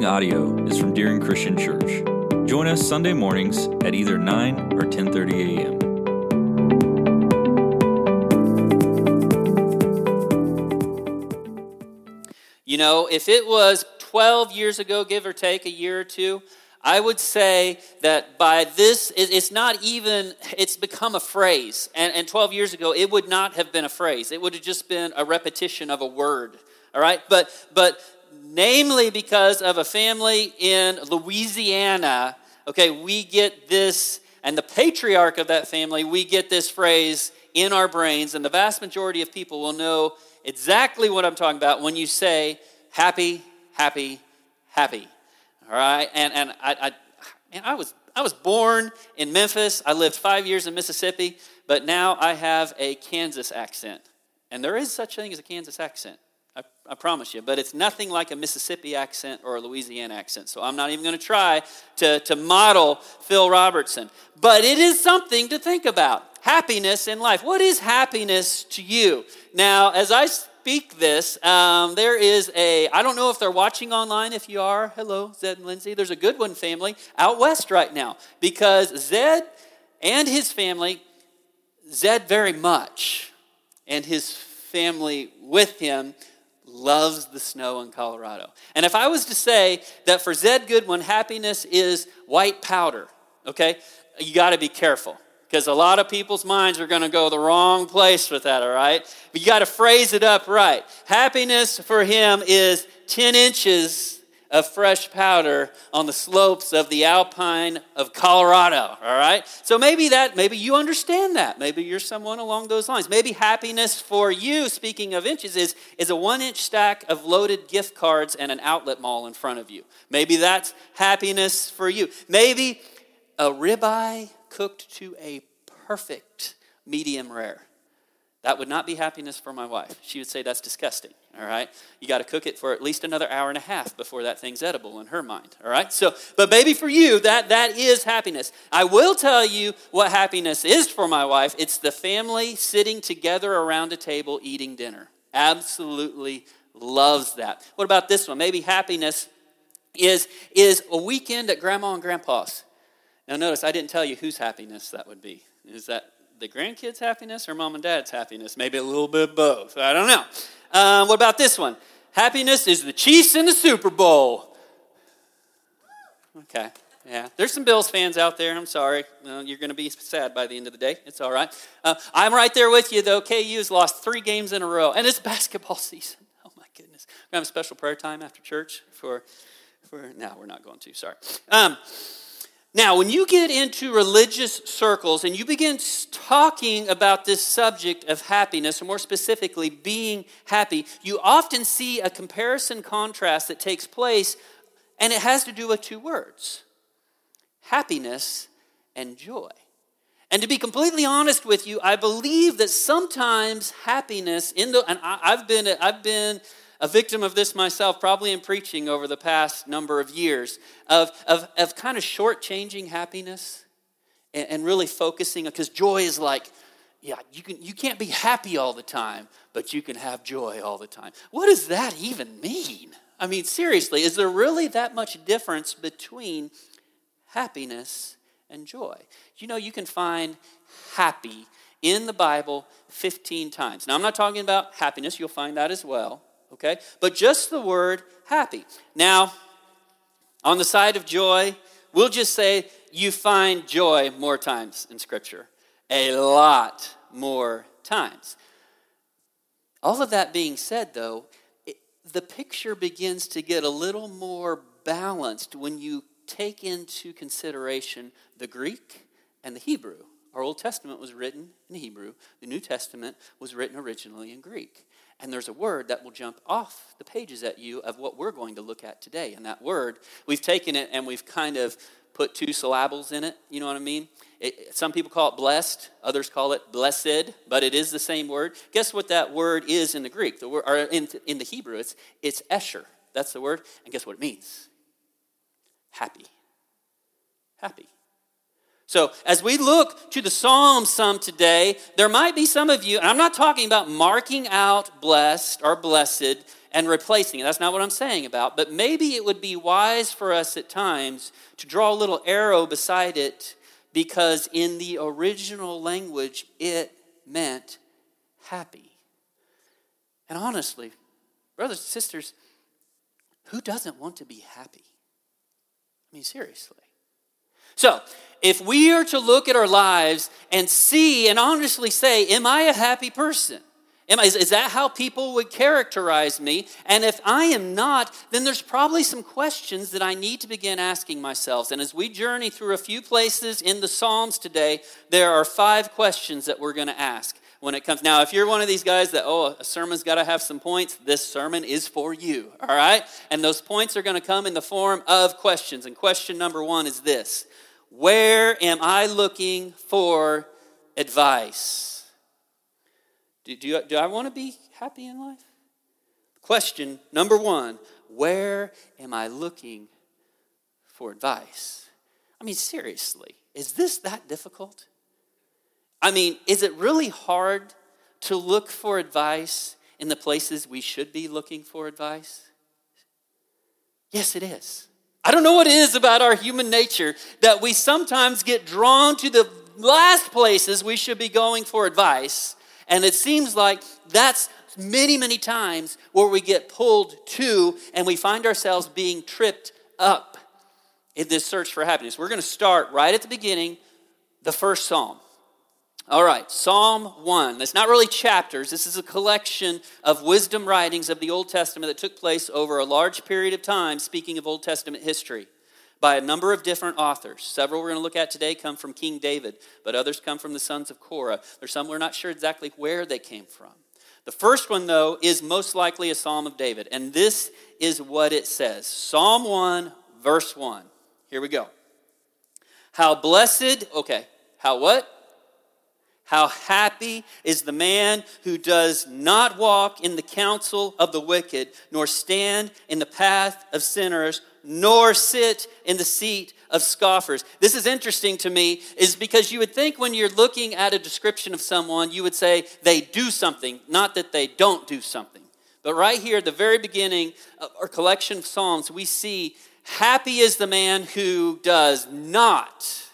following audio is from Deering Christian Church. Join us Sunday mornings at either 9 or 10:30 a.m. You know, if it was 12 years ago, give or take a year or two, I would say that by this, it's not even, it's become a phrase. And, and 12 years ago, it would not have been a phrase. It would have just been a repetition of a word. All right? But, but namely because of a family in Louisiana, okay, we get this, and the patriarch of that family, we get this phrase in our brains, and the vast majority of people will know exactly what I'm talking about when you say happy, happy, happy. All right, and and I, I, man, I was I was born in Memphis. I lived five years in Mississippi, but now I have a Kansas accent, and there is such a thing as a Kansas accent. I, promise you, but it's nothing like a Mississippi accent or a Louisiana accent. So I'm not even going to try to, to model Phil Robertson. But it is something to think about. Happiness in life. What is happiness to you? Now, as I speak this, um, there is a, I don't know if they're watching online. If you are, hello, Zed and Lindsay. There's a good one family out west right now because Zed and his family, Zed very much, and his family with him, loves the snow in Colorado. And if I was to say that for Zed Goodwin, happiness is white powder, okay, you got to be careful because a lot of people's minds are going to go the wrong place with that, all right? But you got to phrase it up right. Happiness for him is 10 inches of fresh powder on the slopes of the alpine of Colorado, all right? So maybe that, maybe you understand that. Maybe you're someone along those lines. Maybe happiness for you, speaking of inches, is, is a one inch stack of loaded gift cards and an outlet mall in front of you. Maybe that's happiness for you. Maybe a ribeye cooked to a perfect medium rare. That would not be happiness for my wife. She would say that's disgusting, all right? You got to cook it for at least another hour and a half before that thing's edible in her mind, all right? So, but maybe for you that that is happiness. I will tell you what happiness is for my wife. It's the family sitting together around a table eating dinner. Absolutely loves that. What about this one? Maybe happiness is is a weekend at grandma and grandpa's. Now, notice I didn't tell you whose happiness that would be. Is that the grandkids' happiness or mom and dad's happiness? Maybe a little bit of both. I don't know. Um, what about this one? Happiness is the Chiefs in the Super Bowl. Okay. Yeah, there's some Bills fans out there. I'm sorry. You're going to be sad by the end of the day. It's all right. Uh, I'm right there with you, though. KU has lost three games in a row, and it's basketball season. Oh, my goodness. To have a special prayer time after church for, for no, we're not going to. Sorry. Um, now, when you get into religious circles and you begin talking about this subject of happiness, or more specifically, being happy, you often see a comparison contrast that takes place, and it has to do with two words happiness and joy. And to be completely honest with you, I believe that sometimes happiness in the and I, have been I've been a victim of this myself, probably in preaching over the past number of years, of, of, of kind of shortchanging happiness and, and really focusing, because joy is like, yeah, you, can, you can't be happy all the time, but you can have joy all the time. What does that even mean? I mean, seriously, is there really that much difference between happiness and joy? You know, you can find happy in the Bible 15 times. Now, I'm not talking about happiness, you'll find that as well okay? But just the word happy. Now, on the side of joy, we'll just say you find joy more times in Scripture, a lot more times. All of that being said, though, it, the picture begins to get a little more balanced when you take into consideration the Greek and the Hebrew. Our Old Testament was written in Hebrew, the New Testament was written originally in Greek. And there's a word that will jump off the pages at you of what we're going to look at today. And that word, we've taken it and we've kind of put two syllables in it. You know what I mean? It, some people call it blessed, others call it blessed, but it is the same word. Guess what that word is in the Greek? The word, or in, in the Hebrew, it's, it's esher. That's the word. And guess what it means? Happy. Happy. So, as we look to the Psalms some today, there might be some of you, and I'm not talking about marking out blessed or blessed and replacing it. That's not what I'm saying about. But maybe it would be wise for us at times to draw a little arrow beside it because in the original language it meant happy. And honestly, brothers and sisters, who doesn't want to be happy? I mean, seriously. So, if we are to look at our lives and see and honestly say, Am I a happy person? Am I, is that how people would characterize me? And if I am not, then there's probably some questions that I need to begin asking myself. And as we journey through a few places in the Psalms today, there are five questions that we're going to ask when it comes. Now, if you're one of these guys that, oh, a sermon's got to have some points, this sermon is for you, all right? And those points are going to come in the form of questions. And question number one is this Where am I looking for advice? Do, do, do I want to be happy in life? Question number one Where am I looking for advice? I mean, seriously, is this that difficult? I mean, is it really hard to look for advice in the places we should be looking for advice? Yes, it is. I don't know what it is about our human nature that we sometimes get drawn to the last places we should be going for advice. And it seems like that's many, many times where we get pulled to and we find ourselves being tripped up in this search for happiness. We're going to start right at the beginning, the first psalm. All right, Psalm 1. It's not really chapters. This is a collection of wisdom writings of the Old Testament that took place over a large period of time, speaking of Old Testament history, by a number of different authors. Several we're going to look at today come from King David, but others come from the sons of Korah. There's some we're not sure exactly where they came from. The first one, though, is most likely a Psalm of David, and this is what it says Psalm 1, verse 1. Here we go. How blessed, okay, how what? How happy is the man who does not walk in the counsel of the wicked, nor stand in the path of sinners, nor sit in the seat of scoffers. This is interesting to me, is because you would think when you're looking at a description of someone, you would say they do something, not that they don't do something. But right here at the very beginning of our collection of Psalms, we see, Happy is the man who does not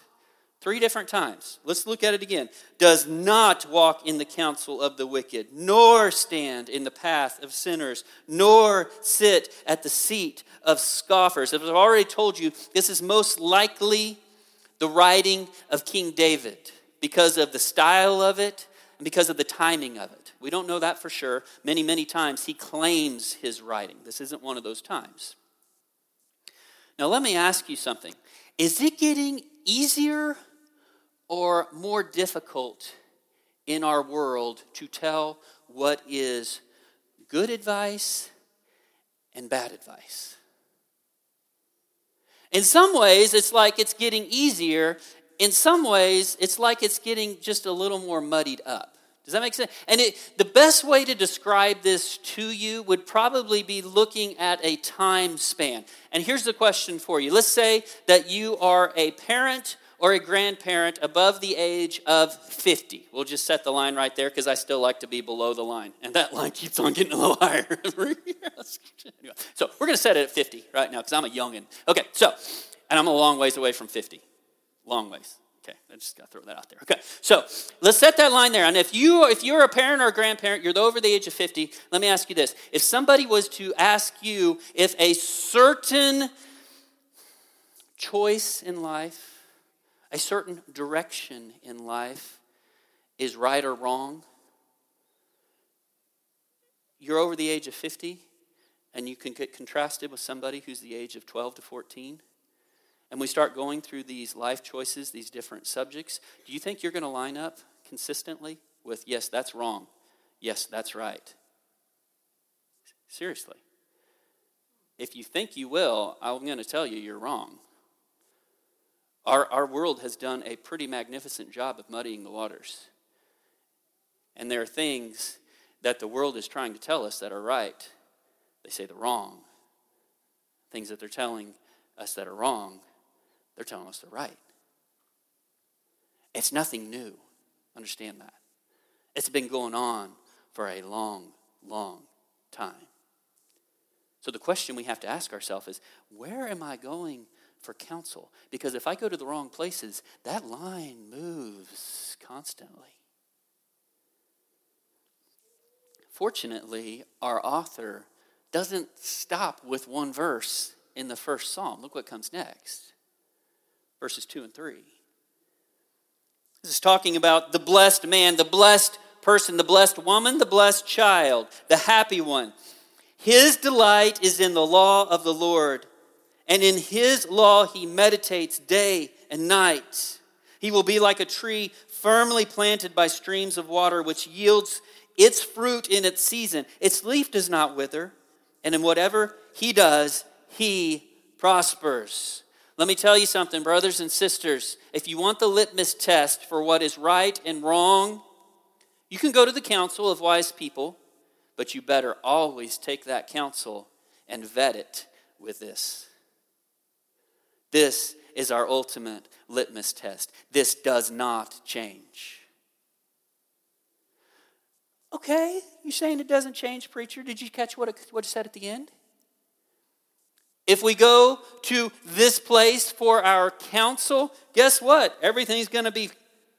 Three different times. Let's look at it again. Does not walk in the counsel of the wicked, nor stand in the path of sinners, nor sit at the seat of scoffers. As I've already told you, this is most likely the writing of King David because of the style of it and because of the timing of it. We don't know that for sure. Many, many times he claims his writing. This isn't one of those times. Now, let me ask you something. Is it getting easier or more difficult in our world to tell what is good advice and bad advice. In some ways, it's like it's getting easier. In some ways, it's like it's getting just a little more muddied up. Does that make sense? And it, the best way to describe this to you would probably be looking at a time span. And here's the question for you. Let's say that you are a parent or a grandparent above the age of 50. We'll just set the line right there because I still like to be below the line. And that line keeps on getting a little higher. so we're going to set it at 50 right now because I'm a youngin. Okay, so, and I'm a long ways away from 50. Long ways. Okay, I just got to throw that out there. Okay, so let's set that line there. And if you if you're a parent or a grandparent, you're over the age of 50. Let me ask you this: If somebody was to ask you if a certain choice in life a certain direction in life is right or wrong, you're over the age of 50 and you can get contrasted with somebody who's the age of 12 to 14 and we start going through these life choices, these different subjects, do you think you're going to line up consistently with, yes, that's wrong, yes, that's right? Seriously. If you think you will, I'm going to tell you you're wrong. Our, our world has done a pretty magnificent job of muddying the waters. And there are things that the world is trying to tell us that are right. They say they're wrong. Things that they're telling us that are wrong, they're telling us they're right. It's nothing new. Understand that. It's been going on for a long, long time. So the question we have to ask ourselves is where am I going for counsel? Because if I go to the wrong places, that line moves constantly. Fortunately, our author doesn't stop with one verse in the first psalm. Look what comes next verses 2 and 3. This is talking about the blessed man, the blessed person, the blessed woman, the blessed child, the happy one. His delight is in the law of the Lord, and in his law he meditates day and night. He will be like a tree firmly planted by streams of water, which yields its fruit in its season. Its leaf does not wither, and in whatever he does, he prospers. Let me tell you something, brothers and sisters. If you want the litmus test for what is right and wrong, you can go to the council of wise people, but you better always take that counsel and vet it with this. This is our ultimate litmus test. This does not change. Okay, you're saying it doesn't change, preacher? Did you catch what it, what it said at the end? If we go to this place for our counsel, guess what? Everything's going to be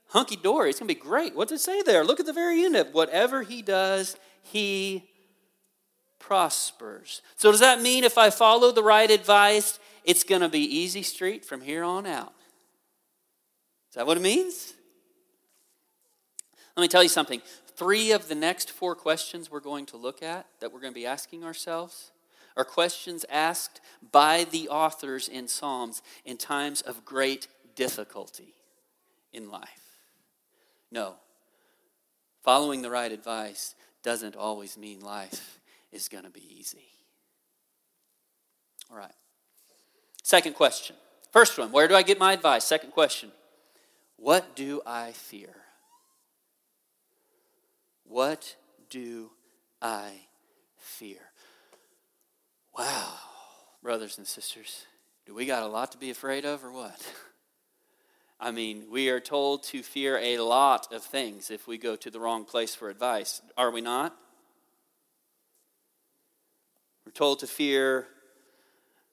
hunky dory. It's going to be great. What it say there? Look at the very end of. Whatever he does, he prospers. So, does that mean if I follow the right advice, it's going to be easy street from here on out? Is that what it means? Let me tell you something. Three of the next four questions we're going to look at that we're going to be asking ourselves are questions asked by the authors in Psalms in times of great difficulty in life. No, following the right advice doesn't always mean life is going to be easy. All right. Second question. First one, where do I get my advice? Second question, what do I fear? What do I fear? Wow, brothers and sisters, do we got a lot to be afraid of or what? I mean, we are told to fear a lot of things if we go to the wrong place for advice, are we not? We're told to fear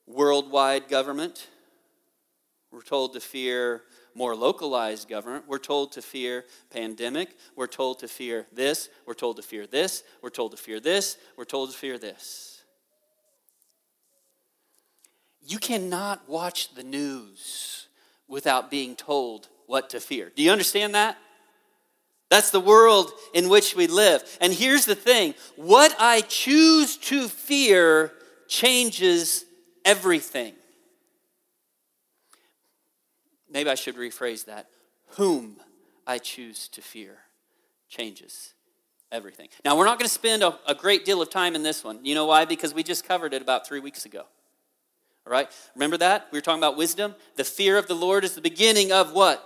worldwide government. We're told to fear more localized government. We're told to fear pandemic. We're told to fear this. We're told to fear this. We're told to fear this. We're told to fear this. You cannot watch the news without being told what to fear. Do you understand that? That's the world in which we live. And here's the thing what I choose to fear changes everything. Maybe I should rephrase that. Whom I choose to fear changes everything. Now, we're not going to spend a, a, great deal of time in this one. You know why? Because we just covered it about three weeks ago. All right? Remember that? We were talking about wisdom. The fear of the Lord is the beginning of what?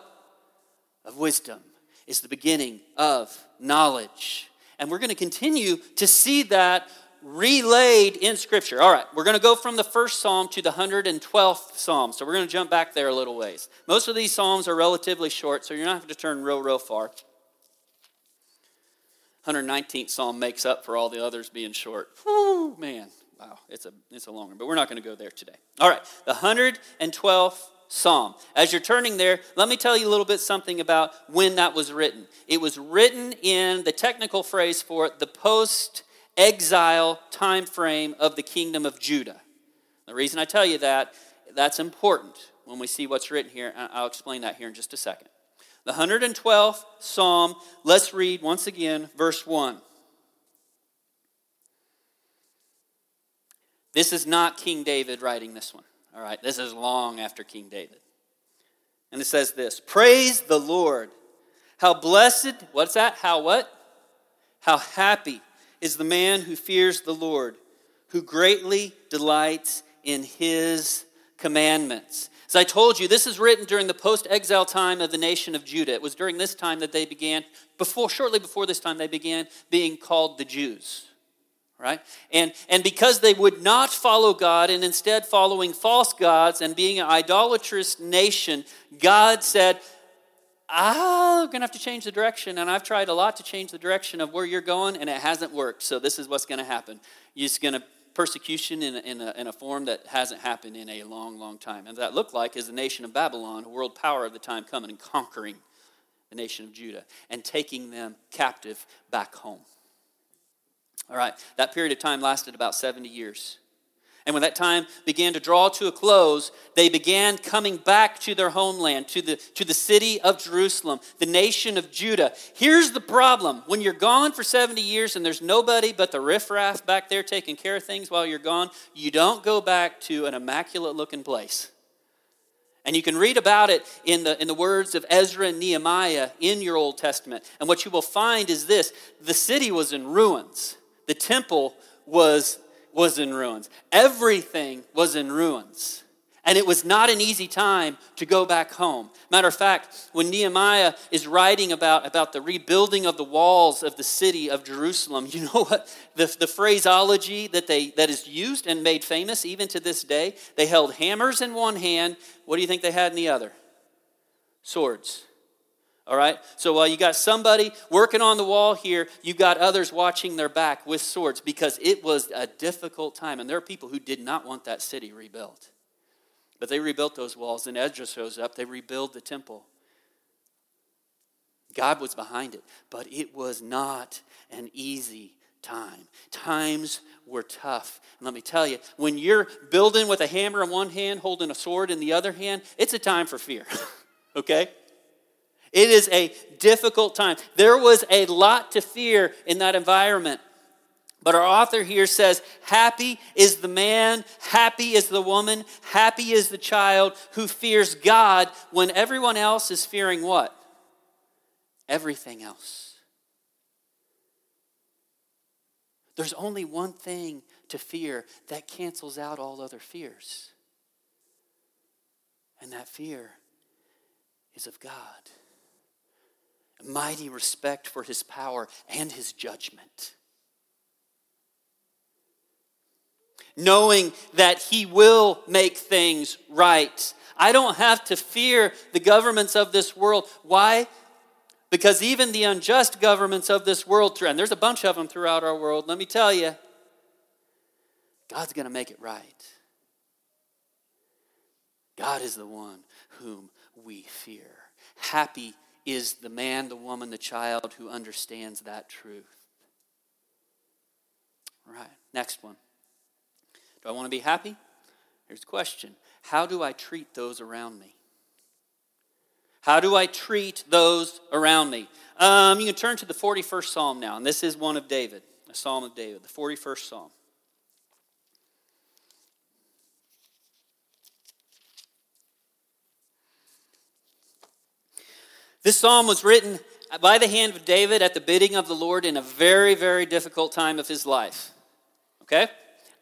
Of wisdom. is the beginning of knowledge. And we're going to continue to see that relayed in Scripture. All right, we're going to go from the first psalm to the 112th psalm. So we're going to jump back there a little ways. Most of these psalms are relatively short, so you're not going to turn real, real far. 119th psalm makes up for all the others being short. Whew, man. Wow, it's a, it's a long one, but we're not going to go there today. All right, the 112th Psalm. As you're turning there, let me tell you a little bit something about when that was written. It was written in the technical phrase for it, the post exile time frame of the kingdom of Judah. The reason I tell you that, that's important when we see what's written here. I'll explain that here in just a second. The 112th Psalm, let's read once again verse 1. This is not King David writing this one. All right, this is long after King David. And it says this Praise the Lord. How blessed, what's that? How what? How happy is the man who fears the Lord, who greatly delights in his commandments. As I told you, this is written during the post exile time of the nation of Judah. It was during this time that they began, before, shortly before this time, they began being called the Jews right? And, and because they would not follow God and instead following false gods and being an idolatrous nation, God said, I'm going to have to change the direction. And I've tried a lot to change the direction of where you're going, and it hasn't worked. So this is what's going to happen. You're just going to persecution in in, a, in a form that hasn't happened in a long, long time. And that looked like is the nation of Babylon, a world power of the time, coming and conquering the nation of Judah and taking them captive back home. All right, that period of time lasted about 70 years. And when that time began to draw to a close, they began coming back to their homeland, to the, to the city of Jerusalem, the nation of Judah. Here's the problem when you're gone for 70 years and there's nobody but the riffraff back there taking care of things while you're gone, you don't go back to an immaculate looking place. And you can read about it in the, in the words of Ezra and Nehemiah in your Old Testament. And what you will find is this the city was in ruins, the temple was was in ruins. Everything was in ruins. And it was not an easy time to go back home. Matter of fact, when Nehemiah is writing about, about the rebuilding of the walls of the city of Jerusalem, you know what? The, the phraseology that, they, that is used and made famous even to this day, they held hammers in one hand. What do you think they had in the other? Swords. All right? So while you got somebody working on the wall here, you got others watching their back with swords because it was a difficult time. And there are people who did not want that city rebuilt. But they rebuilt those walls, and Ezra shows up. They rebuild the temple. God was behind it, but it was not an easy time. Times were tough. And let me tell you, when you're building with a hammer in one hand, holding a sword in the other hand, it's a time for fear. okay? It is a difficult time. There was a lot to fear in that environment. But our author here says, Happy is the man, happy is the woman, happy is the child who fears God when everyone else is fearing what? Everything else. There's only one thing to fear that cancels out all other fears. And that fear is of God mighty respect for his power and his judgment. Knowing that he will make things right. I don't have to fear the governments of this world. Why? Because even the unjust governments of this world, and there's a bunch of them throughout our world, let me tell you, God's going to make it right. God is the one whom we fear. Happy is the man, the woman, the child who understands that truth. All right, next one. Do I want to be happy? Here's the question How do I treat those around me? How do I treat those around me? Um, you can turn to the 41st Psalm now, and this is one of David, a Psalm of David, the 41st Psalm. This psalm was written by the hand of David at the bidding of the Lord in a very, very difficult time of his life. Okay?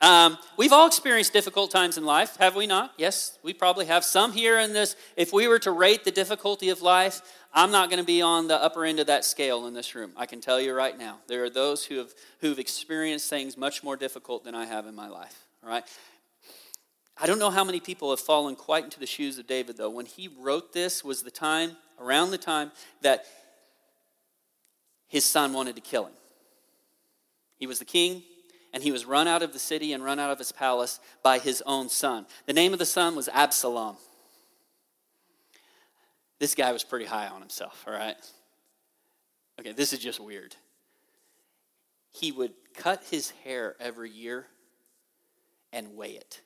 Um, we've all experienced difficult times in life, have we not? Yes, we probably have. Some here in this, if we were to rate the difficulty of life, I'm not going to be on the upper end of that scale in this room. I can tell you right now. There are those who have who've experienced things much more difficult than I have in my life. All right? I don't know how many people have fallen quite into the shoes of David, though. When he wrote this was the time around the time that his son wanted to kill him. He was the king, and he was run out of the city and run out of his palace by his own son. The name of the son was Absalom. This guy was pretty high on himself, all right? Okay, this is just weird. He would cut his hair every year and weigh it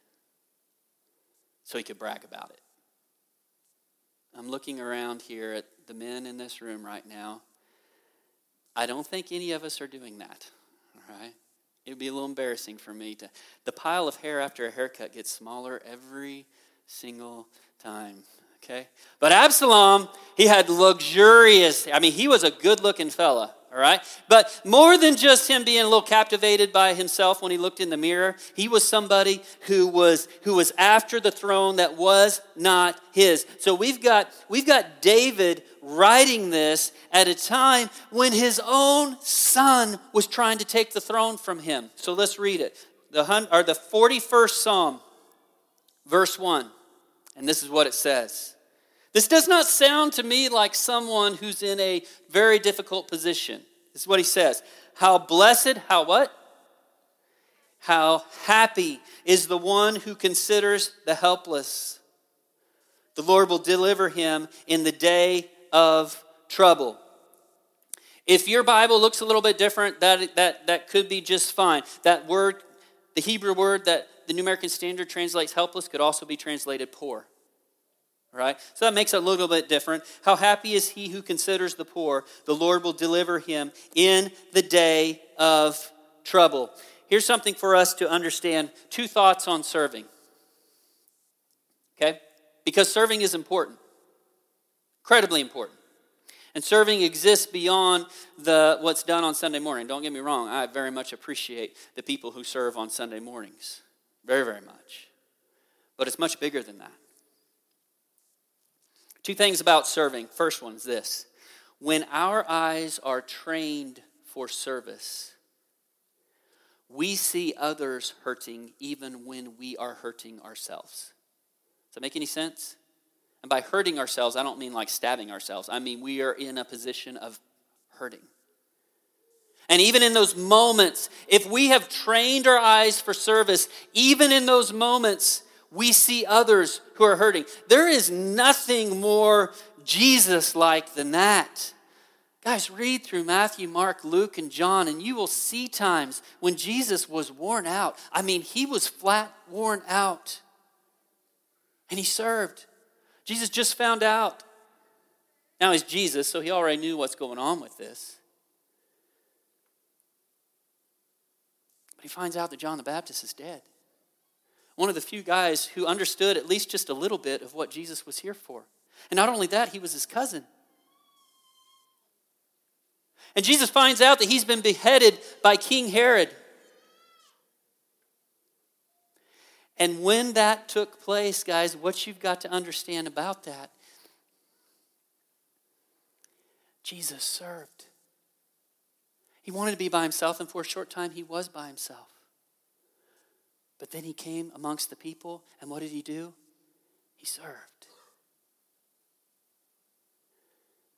so he could brag about it. I'm looking around here at the men in this room right now. I don't think any of us are doing that. All right? It would be a little embarrassing for me to. The pile of hair after a haircut gets smaller every single time. Okay? But Absalom, he had luxurious, I mean, he was a good looking fella all right? But more than just him being a little captivated by himself when he looked in the mirror, he was somebody who was who was after the throne that was not his. So we've got we've got David writing this at a time when his own son was trying to take the throne from him. So let's read it. The or the 41st Psalm verse 1. And this is what it says. This does not sound to me like someone who's in a very difficult position. This is what he says. How blessed, how what? How happy is the one who considers the helpless. The Lord will deliver him in the day of trouble. If your Bible looks a little bit different, that, that, that could be just fine. That word, the Hebrew word that the New American Standard translates helpless, could also be translated poor. Right? So that makes it a little bit different. How happy is he who considers the poor? The Lord will deliver him in the day of trouble. Here's something for us to understand two thoughts on serving. Okay? Because serving is important, incredibly important. And serving exists beyond the, what's done on Sunday morning. Don't get me wrong, I very much appreciate the people who serve on Sunday mornings. Very, very much. But it's much bigger than that. Two things about serving. First one is this when our eyes are trained for service, we see others hurting even when we are hurting ourselves. Does that make any sense? And by hurting ourselves, I don't mean like stabbing ourselves. I mean we are in a position of hurting. And even in those moments, if we have trained our eyes for service, even in those moments, we see others who are hurting. There is nothing more Jesus like than that. Guys, read through Matthew, Mark, Luke, and John, and you will see times when Jesus was worn out. I mean, he was flat worn out. And he served. Jesus just found out. Now he's Jesus, so he already knew what's going on with this. But he finds out that John the Baptist is dead. One of the few guys who understood at least just a little bit of what Jesus was here for. And not only that, he was his cousin. And Jesus finds out that he's been beheaded by King Herod. And when that took place, guys, what you've got to understand about that, Jesus served. He wanted to be by himself, and for a short time, he was by himself. But then he came amongst the people, and what did he do? He served.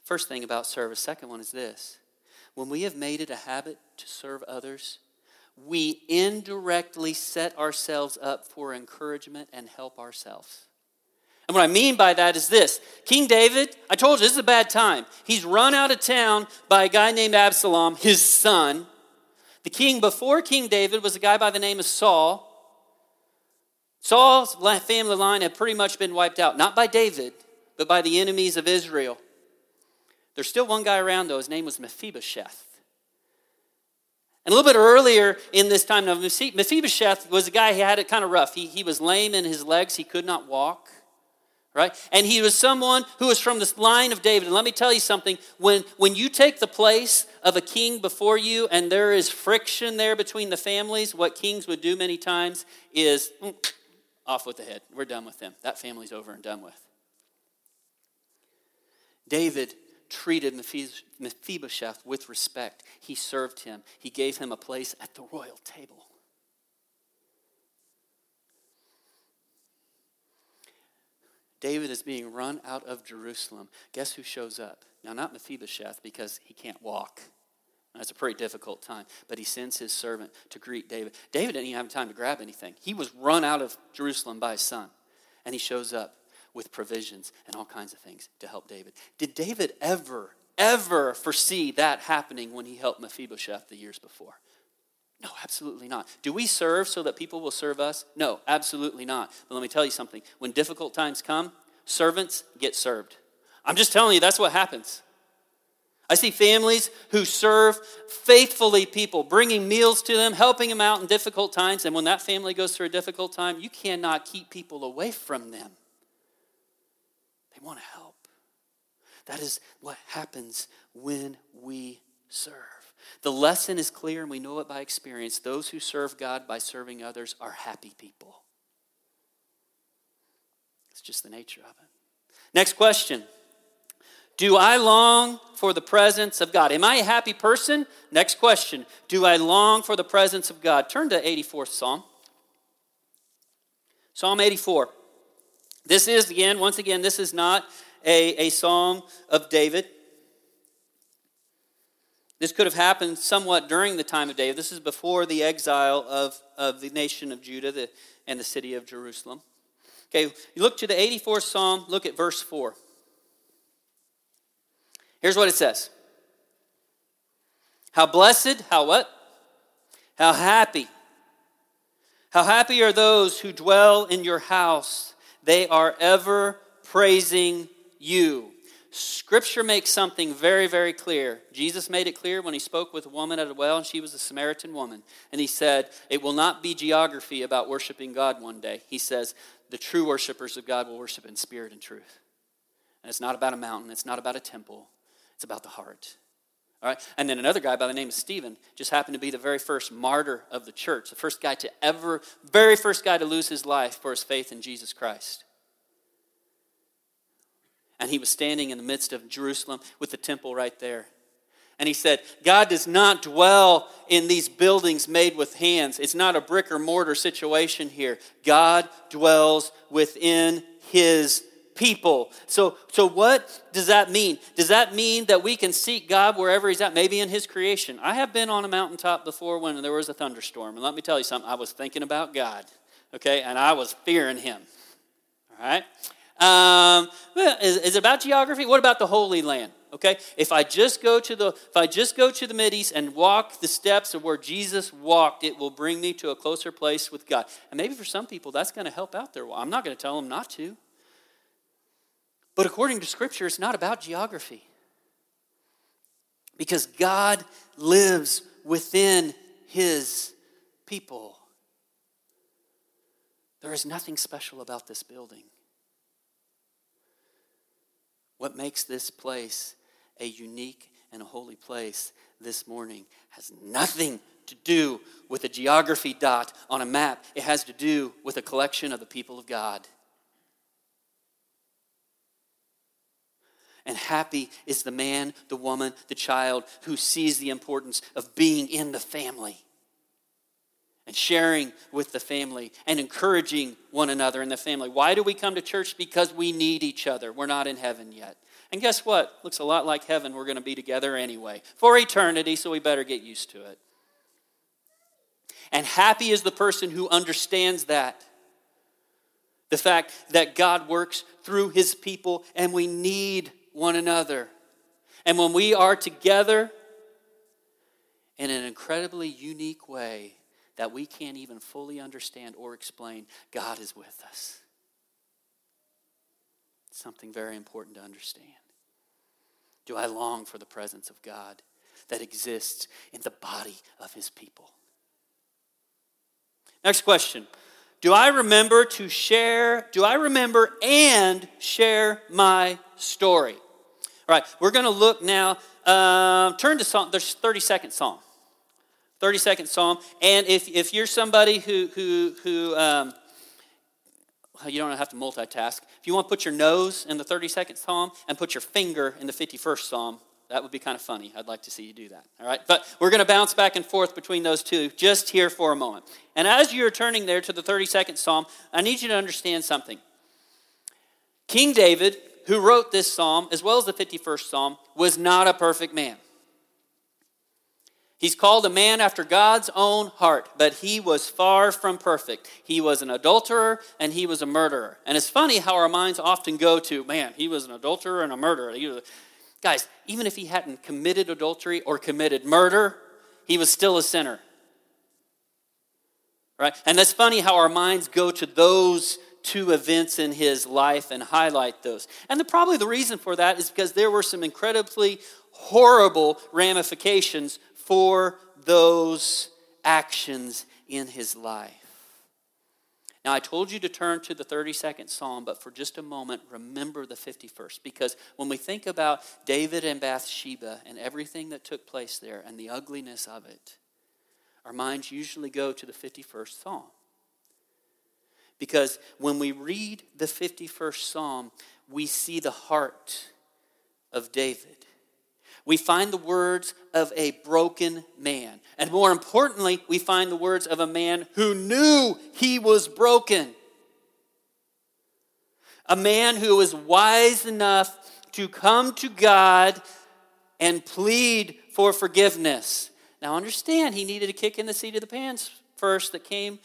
First thing about service, second one is this when we have made it a habit to serve others, we indirectly set ourselves up for encouragement and help ourselves. And what I mean by that is this King David, I told you this is a bad time. He's run out of town by a guy named Absalom, his son. The king before King David was a guy by the name of Saul. Saul's family line had pretty much been wiped out, not by David, but by the enemies of Israel. There's still one guy around, though. His name was Mephibosheth. And a little bit earlier in this time, now Mephibosheth was a guy who had it kind of rough. He, he was lame in his legs, he could not walk, right? And he was someone who was from this line of David. And let me tell you something when, when you take the place of a king before you and there is friction there between the families, what kings would do many times is mm, off with the head. We're done with them. That family's over and done with. David treated Mephibosheth with respect. He served him, he gave him a place at the royal table. David is being run out of Jerusalem. Guess who shows up? Now, not Mephibosheth because he can't walk. That's a pretty difficult time. But he sends his servant to greet David. David didn't even have time to grab anything. He was run out of Jerusalem by his son. And he shows up with provisions and all kinds of things to help David. Did David ever, ever foresee that happening when he helped Mephibosheth the years before? No, absolutely not. Do we serve so that people will serve us? No, absolutely not. But let me tell you something. When difficult times come, servants get served. I'm just telling you, that's what happens. I see families who serve faithfully people, bringing meals to them, helping them out in difficult times. And when that family goes through a difficult time, you cannot keep people away from them They want to help. That is what happens when we serve. The lesson is clear, and we know it by experience. Those who serve God by serving others are happy people. It's just the nature of it. Next question Do I long for the presence of God? Am I a happy person? Next question Do I long for the presence of God? Turn to 84th Psalm. Psalm 84. This is, again, once again, this is not a, a song of David. This could have happened somewhat during the time of David. This is before the exile of, of the nation of Judah the, and the city of Jerusalem. Okay, you look to the 84th Psalm, look at verse 4. Here's what it says How blessed, how what? How happy. How happy are those who dwell in your house. They are ever praising you. Scripture makes something very, very clear. Jesus made it clear when he spoke with a woman at a well, and she was a Samaritan woman. And he said, It will not be geography about worshiping God one day. He says, The true worshipers of God will worship in spirit and truth. And it's not about a mountain, it's not about a temple, it's about the heart. All right? And then another guy by the name of Stephen just happened to be the very first martyr of the church, the first guy to ever, very first guy to lose his life for his faith in Jesus Christ and he was standing in the midst of Jerusalem with the temple right there. And he said, God does not dwell in these buildings made with hands. It's not a brick or mortar situation here. God dwells within his people. So, so what does that mean? Does that mean that we can seek God wherever he's at, maybe in his creation? I have been on a mountaintop before when there was a thunderstorm. And let me tell you something, I was thinking about God, okay? And I was fearing him, all right? Um, is, is it about geography? What about the Holy Land? Okay, if I just go to the if I just go to the Mideast and walk the steps of where Jesus walked, it will bring me to a closer place with God. And maybe for some people that's going to help out there. Well, I'm not going to tell them not to. But according to Scripture, it's not about geography. Because God lives within His people. There is nothing special about this building. What makes this place a unique and a holy place this morning has nothing to do with a geography dot on a map. It has to do with a collection of the people of God. And happy is the man, the woman, the child who sees the importance of being in the family and sharing with the family and encouraging one another in the family. Why do we come to church? Because we need each other. We're not in heaven yet. And guess what? Looks a lot like heaven. We're going to be together anyway for eternity, so we better get used to it. And happy is the person who understands that. The fact that God works through his people and we need one another. And when we are together in an incredibly unique way, that we can't even fully understand or explain, God is with us. something very important to understand. Do I long for the presence of God that exists in the body of his people? Next question. Do I remember to share, do I remember and share my story? All right, we're going to look now. Uh, turn to Psalm, there's 32nd Psalm. 32nd Psalm. And if, if you're somebody who, who, who um, you don't have to multitask. If you want to put your nose in the 32nd Psalm and put your finger in the 51st Psalm, that would be kind of funny. I'd like to see you do that. All right? But we're going to bounce back and forth between those two just here for a moment. And as you're turning there to the 32nd Psalm, I need you to understand something. King David, who wrote this psalm, as well as the 51st Psalm, was not a perfect man. He's called a man after God's own heart, but he was far from perfect. He was an adulterer and he was a murderer. And it's funny how our minds often go to, man, he was an adulterer and a murderer. Guys, even if he hadn't committed adultery or committed murder, he was still a sinner. Right? And that's funny how our minds go to those two events in his life and highlight those. And the, probably the reason for that is because there were some incredibly horrible ramifications for those actions in his life. Now, I told you to turn to the 32nd Psalm, but for just a moment, remember the 51st. Because when we think about David and Bathsheba and everything that took place there and the ugliness of it, our minds usually go to the 51st Psalm. Because when we read the 51st Psalm, we see the heart of David we find the words of a broken man. And more importantly, we find the words of a man who knew he was broken. A man who was wise enough to come to God and plead for forgiveness. Now, understand, he needed a kick in the seat of the pants first that came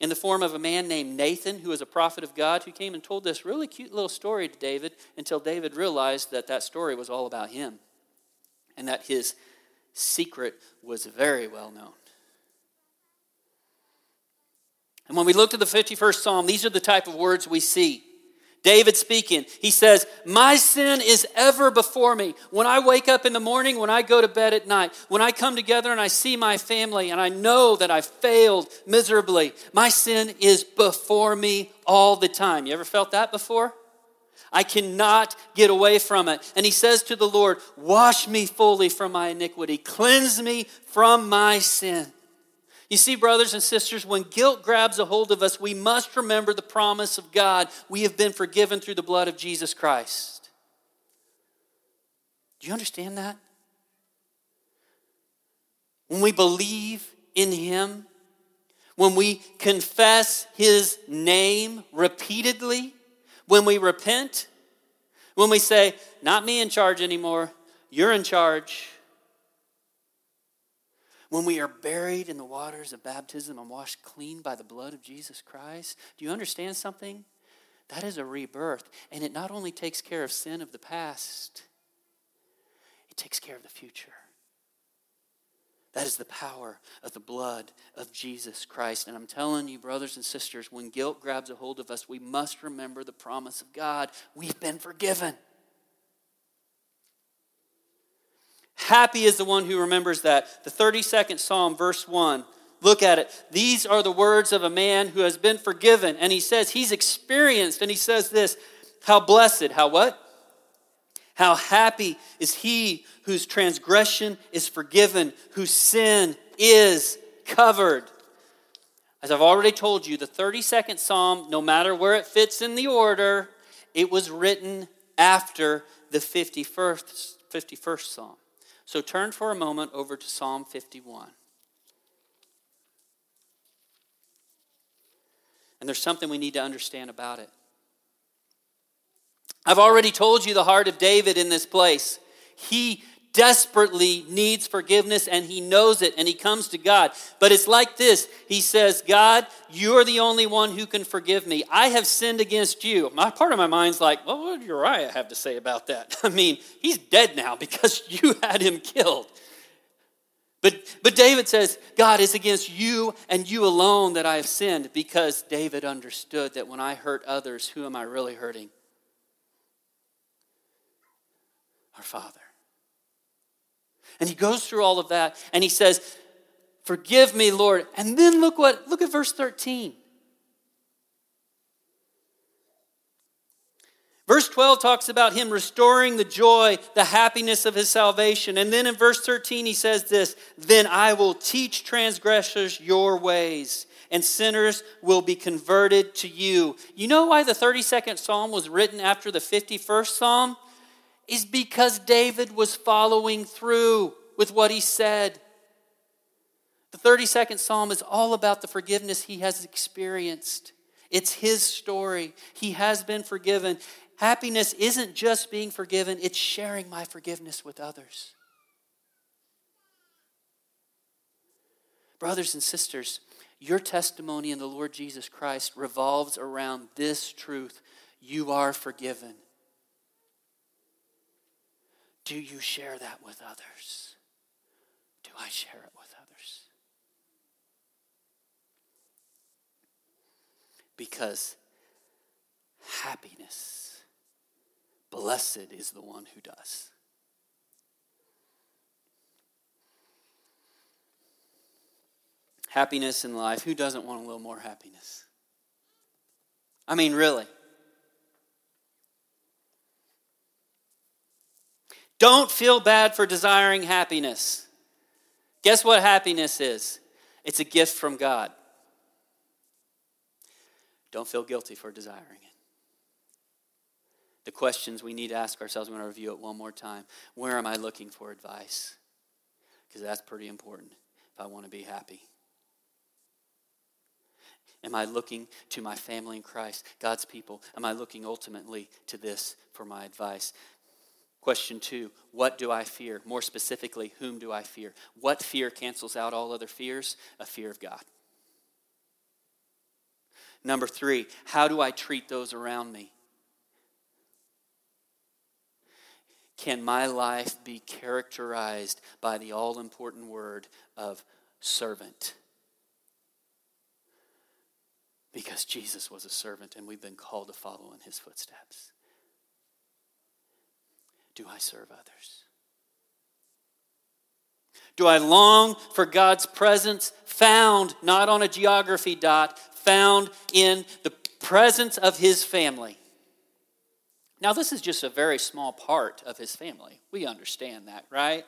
in the form of a man named Nathan, who was a prophet of God, who came and told this really cute little story to David until David realized that that story was all about him and that his secret was very well known. And when we look at the 51st Psalm, these are the type of words we see. David speaking, he says, My sin is ever before me. When I wake up in the morning, when I go to bed at night, when I come together and I see my family and I know that I failed miserably, my sin is before me all the time. You ever felt that before? I cannot get away from it. And he says to the Lord, Wash me fully from my iniquity, cleanse me from my sin. You see, brothers and sisters, when guilt grabs a hold of us, we must remember the promise of God. We have been forgiven through the blood of Jesus Christ. Do you understand that? When we believe in Him, when we confess His name repeatedly, when we repent, when we say, Not me in charge anymore, you're in charge when we are buried in the waters of baptism and washed clean by the blood of Jesus Christ, do you understand something? That is a rebirth. And it not only takes care of sin of the past, it takes care of the future. That is the power of the blood of Jesus Christ. And I'm telling you, brothers and sisters, when guilt grabs a hold of us, we must remember the promise of God. We've been forgiven. Happy is the one who remembers that. The 32nd Psalm, verse 1. Look at it. These are the words of a man who has been forgiven. And he says he's experienced, and he says this How blessed, how what? How happy is he whose transgression is forgiven, whose sin is covered. As I've already told you, the 32nd Psalm, no matter where it fits in the order, it was written after the 51st, 51st Psalm. So turn for a moment over to Psalm 51. And there's something we need to understand about it. I've already told you the heart of David in this place. He desperately needs forgiveness and he knows it and he comes to God. But it's like this He says, God, you're the only one who can forgive me. I have sinned against you. My part of my mind's like, well, what did Uriah have to say about that? I mean, he's dead now because you had him killed. But, but David says, God, it's against you and you alone that I have sinned because David understood that when I hurt others, who am I really hurting? Our Father. And he goes through all of that and he says, Forgive me, Lord. And then look what look at verse 13. Verse 12 talks about him restoring the joy, the happiness of his salvation. And then in verse 13, he says this Then I will teach transgressors your ways, and sinners will be converted to you. You know why the 32nd Psalm was written after the 51st Psalm? Is because David was following through with what he said. The 32nd Psalm is all about the forgiveness he has experienced. It's his story. He has been forgiven. Happiness isn't just being forgiven, it's sharing my forgiveness with others. Brothers and sisters, your testimony in the Lord Jesus Christ revolves around this truth you are forgiven. Do you share that with others? Do I share it with others? Because happiness, blessed is the one who does. Happiness in life. Who doesn't want a little more happiness? I mean, really. Don't feel bad for desiring happiness. Guess what happiness is? It's a gift from God. Don't feel guilty for desiring it. The questions we need to ask ourselves, I'm going to review it one more time. Where am I looking for advice? Because that's pretty important if I want to be happy. Am I looking to my family in Christ, God's people? Am I looking ultimately to this for my advice? Question two What do I fear? More specifically, whom do I fear? What fear cancels out all other fears? A fear of God. Number three, how do I treat those around me? Can my life be characterized by the all important word of servant? Because Jesus was a servant and we've been called to follow in his footsteps. Do I serve others? Do I long for God's presence found not on a geography dot, found in the presence of his family? Now, this is just a very small part of his family. We understand that, right?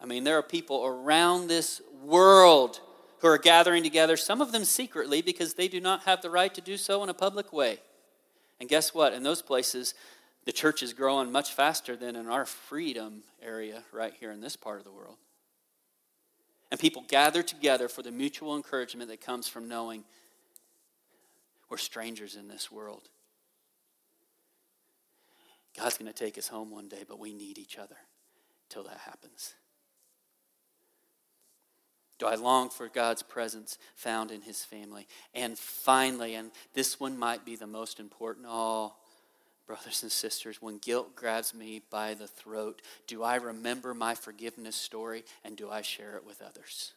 I mean, there are people around this world who are gathering together, some of them secretly because they do not have the right to do so in a public way. And guess what? In those places, the church is growing much faster than in our freedom area right here in this part of the world. And people gather together for the mutual encouragement that comes from knowing we're strangers in this world. God's going to take us home one day, but we need each other till that happens. Do I long for God's presence found in his family? And finally, and this one might be the most important, oh, brothers and sisters, when guilt grabs me by the throat, do I remember my forgiveness story and do I share it with others?